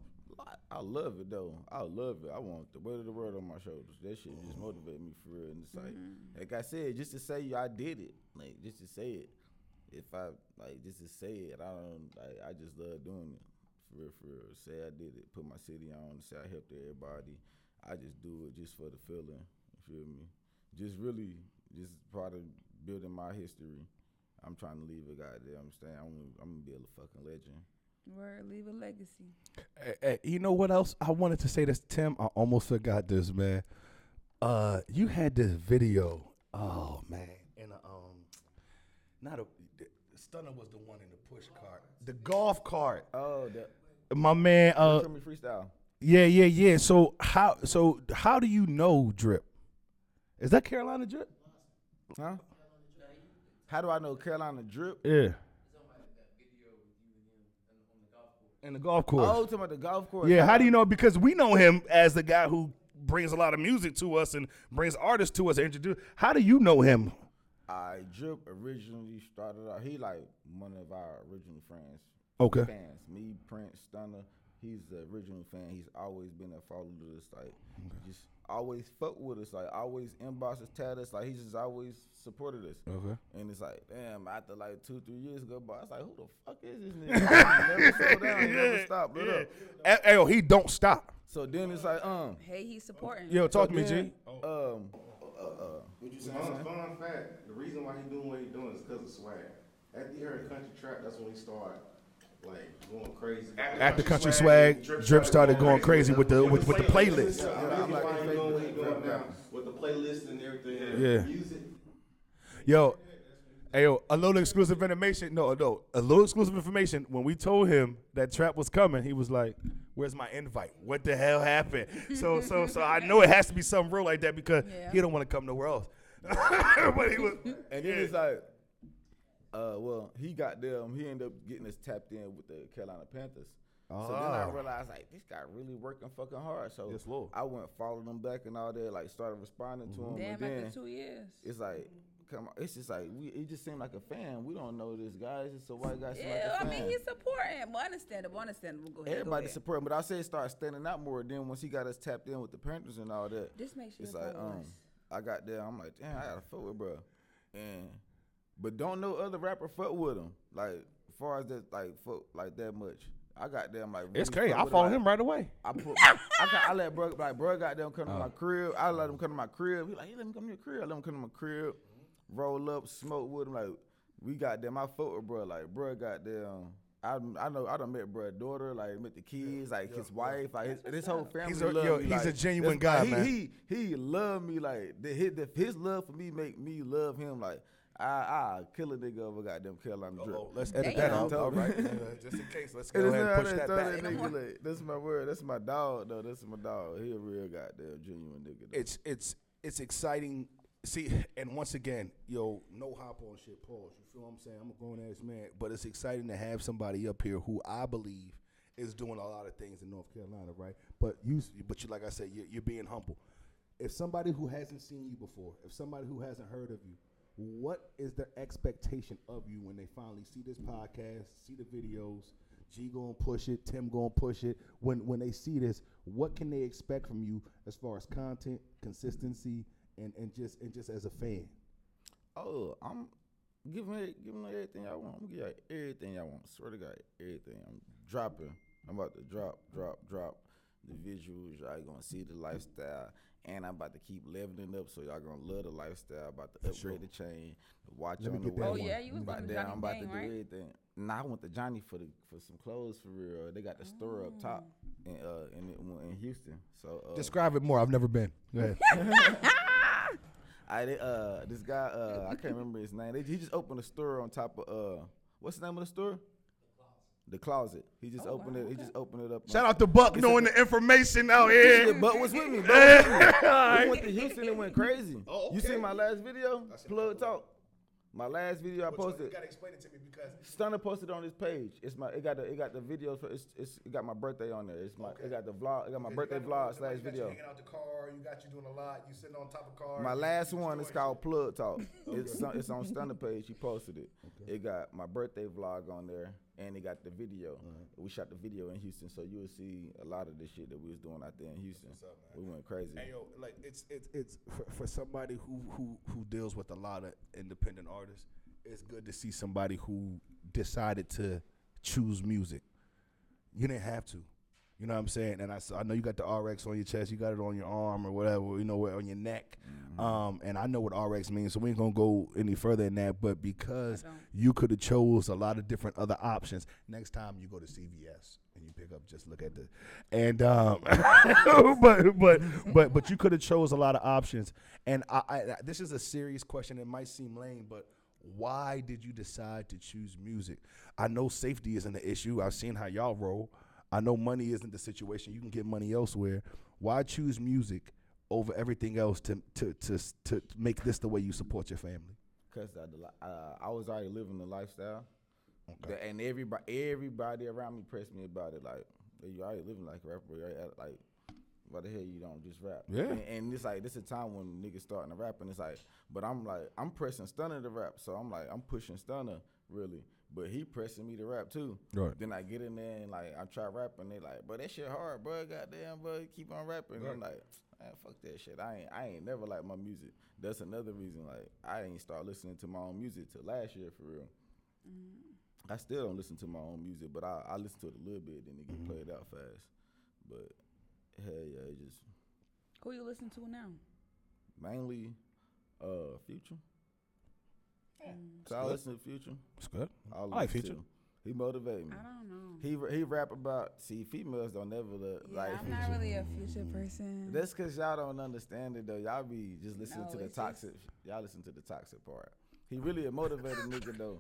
I love it though. I love it. I want the weight of the world on my shoulders. That shit just mm-hmm. motivate me for real. And it's like, mm-hmm. like I said, just to say I did it, like just to say it. If I like just to say it, I don't like. I just love doing it for real. For real. Say I did it. Put my city on. Say I helped everybody. I just do it just for the feeling. You feel me? Just really, just part of building my history. I'm trying to leave a goddamn stand. I'm, gonna- I'm gonna be a fucking legend. Word, leave a legacy. Hey, hey, you know what else I wanted to say this, Tim? I almost forgot this, man. Uh, you had this video. Oh man, in a um, not a. The, Stunna was the one in the push cart, the golf cart. Oh, that. My man. Uh, Show me freestyle. yeah, yeah, yeah. So how? So how do you know Drip? Is that Carolina Drip? Huh? How do I know Carolina drip? Yeah. In the golf course. Oh, oh talking about the golf course. Yeah, how do you know? Because we know him as the guy who brings a lot of music to us and brings artists to us and introduce. How do you know him? I drip originally started out. He like one of our original friends. Okay. Fans. Me, Prince, Stunna. He's the original fan. He's always been a follower to us. Like, just always fuck with us. Like, always inbox us, tag us. Like, he's just always supported us. Okay. And it's like, damn, after like two, three years ago, but I was like, who the fuck is this nigga? never slow down. He never stop. Look up. Hey, hey, yo, he don't stop. So then it's like, um, Hey, he's supporting. Yo, talk to me, then, G. Um, Uh, uh, Would you say Fun, fun fact: the reason why he doing what he doing is because of swag. After he heard country trap, that's when he started like going crazy. After Country Swag, Drip started going crazy with the with, with the playlist. Yeah, the reason why he doing what he doing now with the playlist and everything. Yeah. music. Yo, hey, yo, a little exclusive information. No, no, a little exclusive information. When we told him that trap was coming, he was like, "Where's my invite? What the hell happened?" So, so, so I know it has to be something real like that because Yeah. he don't want to come nowhere else. but he was. And then it's like, uh, well, he got them. He ended up getting us tapped in with the Carolina Panthers. So then I Ah. realized like this guy really working fucking hard. So Yes, Lord. I went following him back and all that, like started responding to him. Damn, and then after two years. it's like, come on, it's just like we. It just seemed like a fan. We don't know this guy. It's just a white guy. seem Yeah, like a I fan. mean he's supporting. Well, understandable, understandable. Go ahead. Everybody go ahead. support him, but I say it started standing out more. Then once he got us tapped in with the Panthers and all that, This makes you it's like um, us. I got there. I'm like, damn, I gotta fuck with bro, and but don't know other rapper fuck with him. Like as far as that, like fuck like that much. I got them like It's really crazy. I follow like, him right away. I put, I, got, I let bro, like bro, got them come to Oh. my crib. I let him come to my crib. He like, he let me come to your crib. I let him come to my crib, roll up, smoke with him. Like we got them. I fuck with bro. Like bro, got them. I, I know I done met bro daughter, like met the kids, like his wife, like his, his whole family. He's a- love yo, me, he's like, a genuine guy, like, man. He he, he love me like the, his, the, his love for me make me love him. Like I I kill a nigga over goddamn Carolina drip. Oh, let's edit Damn. that out. All right, just in case. Let's go is ahead and push that back. that nigga like, that's my word. That's my dog though. That's my dog. He a real goddamn genuine nigga. Though. It's it's it's exciting. See, and once again, yo, no hop on shit. Pause. You feel what I'm saying? I'm a grown ass man, but it's exciting to have somebody up here who I believe is doing a lot of things in North Carolina, right? But you, but you, like I said, you're, you're being humble. If somebody who hasn't seen you before, if somebody who hasn't heard of you, what is their expectation of you when they finally see this podcast, see the videos? G gonna push it, Tim gonna push it. When when they see this, what can they expect from you as far as content, consistency, and, and just and just as a fan? oh, I'm giving giving everything I want. I'm gonna everything I want. Swear to God, everything. I'm dropping. I'm about to drop, drop, drop the visuals. Y'all gonna see the lifestyle. And I'm about to keep leveling up, so y'all gonna love the lifestyle. About to upgrade sure. the chain, the watch Let me on the way. Oh one. yeah, you was About on I'm about Gang, to do right? everything. Nah, I went to Johnny for the for some clothes for real. They got the store up top in uh in in Houston. So uh, Describe it more. I've never been. Go ahead. I they, uh this guy uh I can't remember his name. They, he just opened a store on top of uh what's the name of the store? The closet. He just Oh, opened wow, it. He okay. just opened it up. Shout out to Buck It's a- knowing the information out Yeah, here. Buck was with me. Buck was with me. Alright. We went to Houston and went crazy. Oh, You okay. see my last video? Plug talk. My last video I posted. You gotta explain it to me because Stunna posted on his page. It's my it got the it got the videos for it's, it's it got my birthday on there. It's my it got the vlog. It got my birthday vlog slash video. Hanging out the car. You got you doing a lot. You sitting on top of car. My last one is called Plug Talk. It's on, it's on Stunna page. He posted it. It got my birthday vlog on there, and it got the video. Mm-hmm. We shot the video in Houston, so you will see a lot of the shit that we was doing out there in Houston. we went crazy. Hey yo, like it's it's it's for, for somebody who who who deals with a lot of independent artists. It's good to see somebody who decided to choose music. You didn't have to. You know what I'm saying? And I, I know you got the RX on your chest, you got it on your arm or whatever, you know, on your neck. Um, and I know what RX means, so we ain't gonna go any further than that. But because you could have chose a lot of different other options, next time you go to CVS and you pick up, just look at the, and um, but but but but you could have chose a lot of options. And I, I, this is a serious question. It might seem lame, but why did you decide to choose music? I know safety isn't the issue. I've seen how y'all roll. I know money isn't the situation. You can get money elsewhere. Why choose music over everything else to to to to make this the way you support your family? Cause I, uh, I was already living the lifestyle, The- and everybody everybody around me pressed me about it. Like you already living like a rapper. You Like why the hell you don't just rap? Yeah. And, and it's like this is a time when niggas starting to rap, and it's like, but I'm like I'm pressing Stunna to rap, so I'm like I'm pushing Stunna really, but he pressing me to rap too. Right. Then I get in there and like I try rapping, they like, but that shit hard, bro. Goddamn, bro, keep on rapping. I'm like, man, fuck that shit. I ain't I ain't never like my music. That's another reason. Like I ain't start listening to my own music till last year for real. I still don't listen to my own music, but I, I listen to it a little bit, then it get played out fast. But hell yeah, it just Who you listen to now? mainly uh Future. Mm. So I listen to Future. It's good. I I like Future. to- He motivated me. I don't know. He he rap about see females don't never look Yeah, like I'm Future. not really a future person. That's cause y'all don't understand it though. Y'all be just listening No, to the it's just- toxic. Y'all listen to the toxic part. He really a motivated nigga though.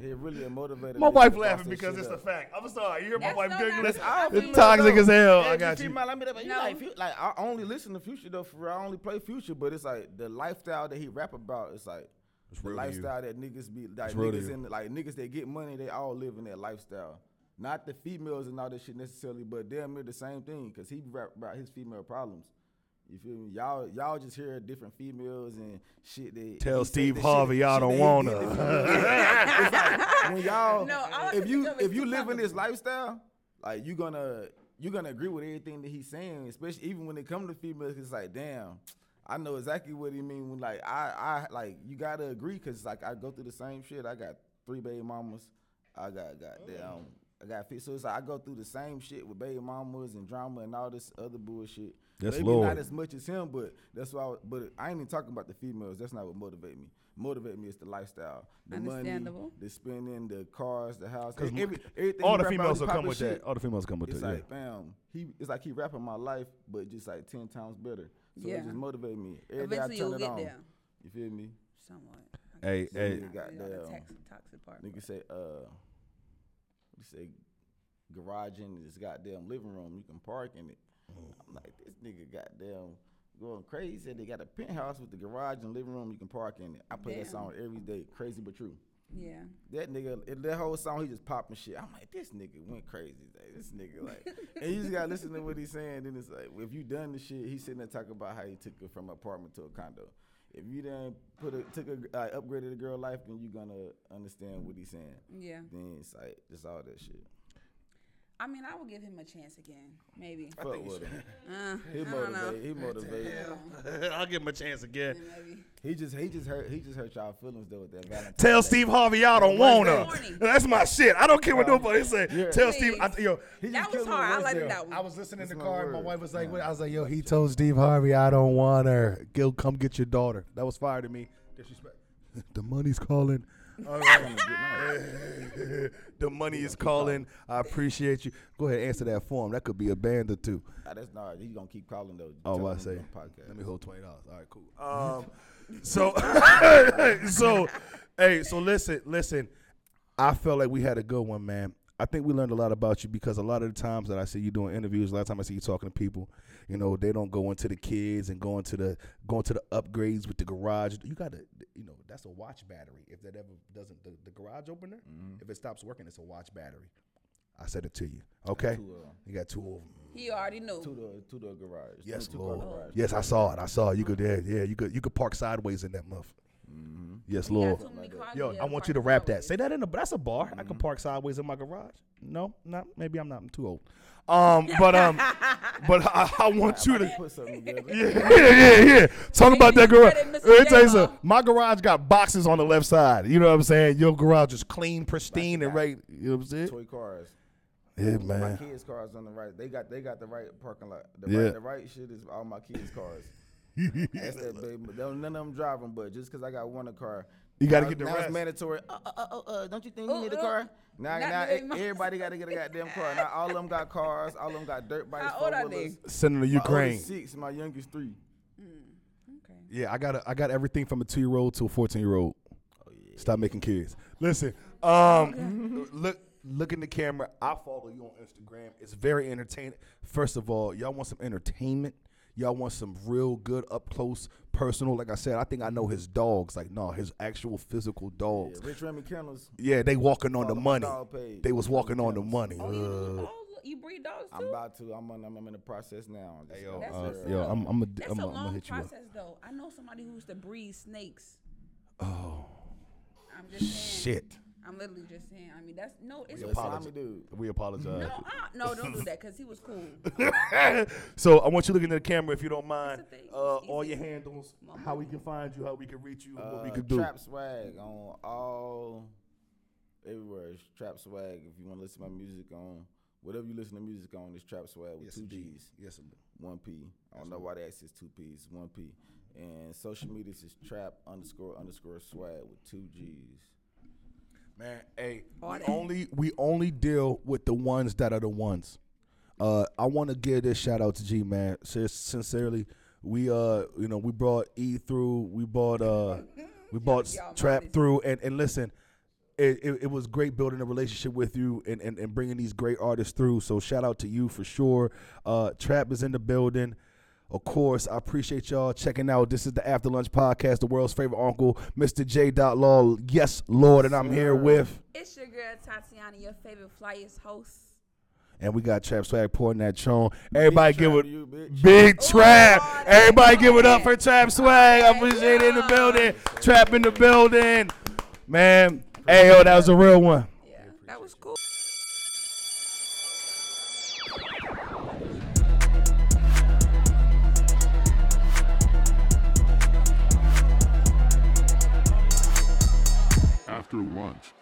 He really a motivated. My wife laughing because shit it's a fact. I'm sorry. You hear my That's wife no giggling? matter- That's all It's toxic though. as hell. I got you. female I meet up, you No. like, like I only listen to Future though. For real. I only play Future, but it's like the lifestyle that he rap about. It's like It's the real lifestyle that niggas be like It's niggas in like niggas that get money. They all live in that lifestyle. not the females and all that shit necessarily, but damn near the same thing. Cause he rap about his female problems. You feel me? Y'all, y'all just hear different females and shit. That Tell Steve Harvey shit- y'all don't wanna. did to females. It's like, when y'all, No, if you think of is if you live in this lifestyle, like you gonna you gonna agree with everything that he's saying, especially even when it comes to females. It's like, damn, I know exactly what he mean when like I I like you gotta agree because like I go through the same shit. I got three baby mamas. I got goddamn. I got fit. So it's like I go through the same shit with baby mamas and drama and all this other bullshit. Yes, Maybe Lord. not as much as him, but that's why. I, but I ain't even talking about the females. That's not what motivate me. Motivate me is the lifestyle, the money, the spending, the cars, the house. 'Cause Every, everything All the females will come with shit, that. All the females come with It's that. like, fam, he it's like he rapping my life, but just like ten times better. So Yeah. it just motivate me. Every day I Eventually turn you'll it get on. there. You feel me? Somewhat. yeah. Hey, Yeah, hey, yeah. You know, the toxic, toxic part. Nigga say, uh, what you say, garage in this goddamn living room. You can park in it. I'm like, this nigga goddamn going crazy. Said they got a penthouse with the garage and living room. You can park in it. I play that song every day. Crazy but true. Yeah. That nigga, that whole song, he just popping shit. I'm like, this nigga went crazy. Like, this nigga, like, and you just gotta listen to what he's saying. Then it's like, if you done the shit, he's sitting there talking about how he took her from apartment to a condo. If you done put a took a uh, upgraded a girl life, then you gonna understand what he's saying. Yeah. Then it's like just all that shit. I mean, I will give him a chance again. Maybe. Fuck with him. Uh, He I don't know. He motivate. I'll give him a chance again. Maybe. He just he just hurt he just hurt y'all feelings though with that Valentine's. Tell Day. Steve Harvey y'all don't want her. Corny. That's my shit. I don't care what nobody say. Yeah. Tell Steve. I, Please. yo, That was hard. I with liked words that one. I was listening in That's the my car, and my wife was like, what? I was like, yo, he told Steve Harvey I don't want her. Gil, come get your daughter. That was fire to me. Disrespect. the money's calling. All right. the money is calling. I appreciate you. Go ahead, answer that form. That could be a band or two. Nah, that's not. He's gonna keep calling though. Oh, I say? Podcast. Let me hold twenty dollars. All right, cool. Um, so, so, hey, so listen, listen. I felt like we had a good one, man. I think we learned a lot about you because a lot of the times that I see you doing interviews, a lot of time I see you talking to people, you know, they don't go into the kids and go into the going to the upgrades with the garage. You got to, you know, that's a watch battery. If that ever doesn't, the, the garage opener, if it stops working, it's a watch battery. I said it to you. Okay, Two, uh, you got two of them. He already knew. two door, two door garage. Yes, two car Lord. garage. Yes, I saw it. I saw it. You could, yeah, yeah. You could, you could park sideways in that muff. Yes, He got Lord. too Yo, I want you to park rap that. Say that in the. That's a bar. I can park sideways in my garage. No, not maybe I'm not. I'm too old. Um, but um, but I, I want you to. Put something together. Yeah, yeah, yeah, yeah. Talk about that garage. credit Let me tell you something. My garage got boxes on the left side. You know what I'm saying? Your garage is clean, pristine, and right. You know what I'm saying? Toy cars. Yeah, man. My kids' cars on the right. They got they got the right parking lot. The Yeah. right the right shit is all my kids' cars. That's that baby. Don't- None of them driving, but just because I got one a car. You gotta get the now rest. it's mandatory. Uh, uh, uh, uh, don't you think you need a uh, car? Now, not now e- everybody got to get a goddamn car. Now all of them got cars. All of them got dirt bikes. How old are four-wheelers. they? Sending to Ukraine. oldest six. My youngest three. Okay. Yeah, I got a, I got everything from a two year old to a fourteen year old. Oh yeah. Stop making kids. Listen, um, look, look in the camera. I follow you on Instagram. It's very entertaining. First of all, y'all want some entertainment. Y'all want some real good up close personal. Like I said, I think I know his dogs. Like no, his actual physical dogs. Yeah, Rich Remy Kennels. Yeah, they walking on the money. They was walking on the money. Oh, you, oh, you breed dogs too? I'm about to. I'm on, I'm in the process now. Hey, yo, That's uh, yo. I'm, I'm, a, That's I'm, a a, I'm long gonna hit you up. process, though. I know somebody who used to breed snakes. Oh I'm just saying. shit. I'm literally just saying. I mean, that's no. It's Yeah, a apologize. dude. We apologize. no, uh, no, don't do that because he was cool. so I want you to look into the camera if you don't mind. It's a thing. Uh, all your handles, Mama. how we can find you, how we can reach you, what we Uh, can do. Trap Swagg on all everywhere. It's trap swag. If you want to listen to my music on whatever you listen to music on, it's trap swag with Yes, two indeed. G's, Yes, indeed. one P. I don't know why they access two P's, one P. And social media is trap underscore underscore swag with two G's. Man, hey, we only we only deal with the ones that are the ones. Uh, I want to give this shout out to G man. Sincerely, we uh, you know, we brought E through, we bought uh, we bought Trap through, and and listen, it, it, it was great building a relationship with you and, and and bringing these great artists through. So shout out to you for sure. Uh, Trap is in the building. Of course, I appreciate y'all checking out. This is the After Lunch Podcast, the world's favorite uncle, Mr. J. Law. Yes, Lord, and I'm here with, It's your girl Tatiana, your favorite flyest host. and we got Trap Swagg pouring that tron. Everybody give Trap it. you, bitch. Big Trap. Lord, Everybody that's give it up for Trap Swagg. I appreciate it in the building. Trap in the building. Man, hey, yo, that was a real one. After lunch.